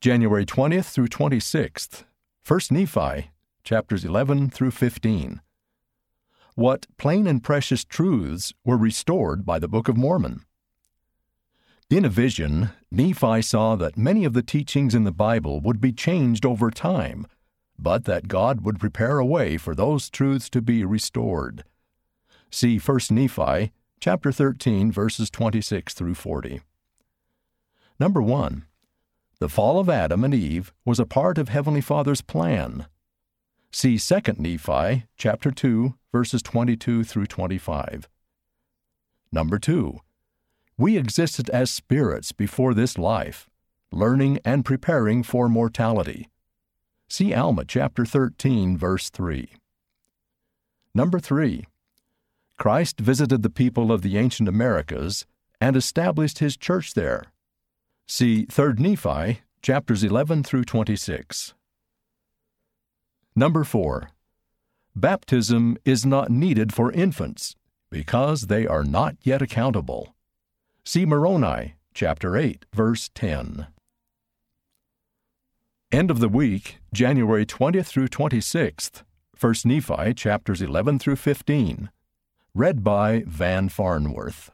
January 20th through 26th, 1 Nephi, chapters 11 through 15. What plain and precious truths were restored by the Book of Mormon? In a vision, Nephi saw that many of the teachings in the Bible would be changed over time, but that God would prepare a way for those truths to be restored. See 1 Nephi chapter 13 verses 26 through 40. Number 1. The fall of Adam and Eve was a part of Heavenly Father's plan. See 2 Nephi chapter 2 verses 22 through 25. Number 2. We existed as spirits before this life, learning and preparing for mortality. See Alma chapter 13, verse 3. Number 3. Christ visited the people of the ancient Americas and established his church there. See 3 Nephi chapters 11 through 26. Number 4. Baptism is not needed for infants because they are not yet accountable. See Moroni, chapter 8, verse 10. End of the week, January 20th through 26th, 1 Nephi chapters 11 through 15. Read by Van Farnworth.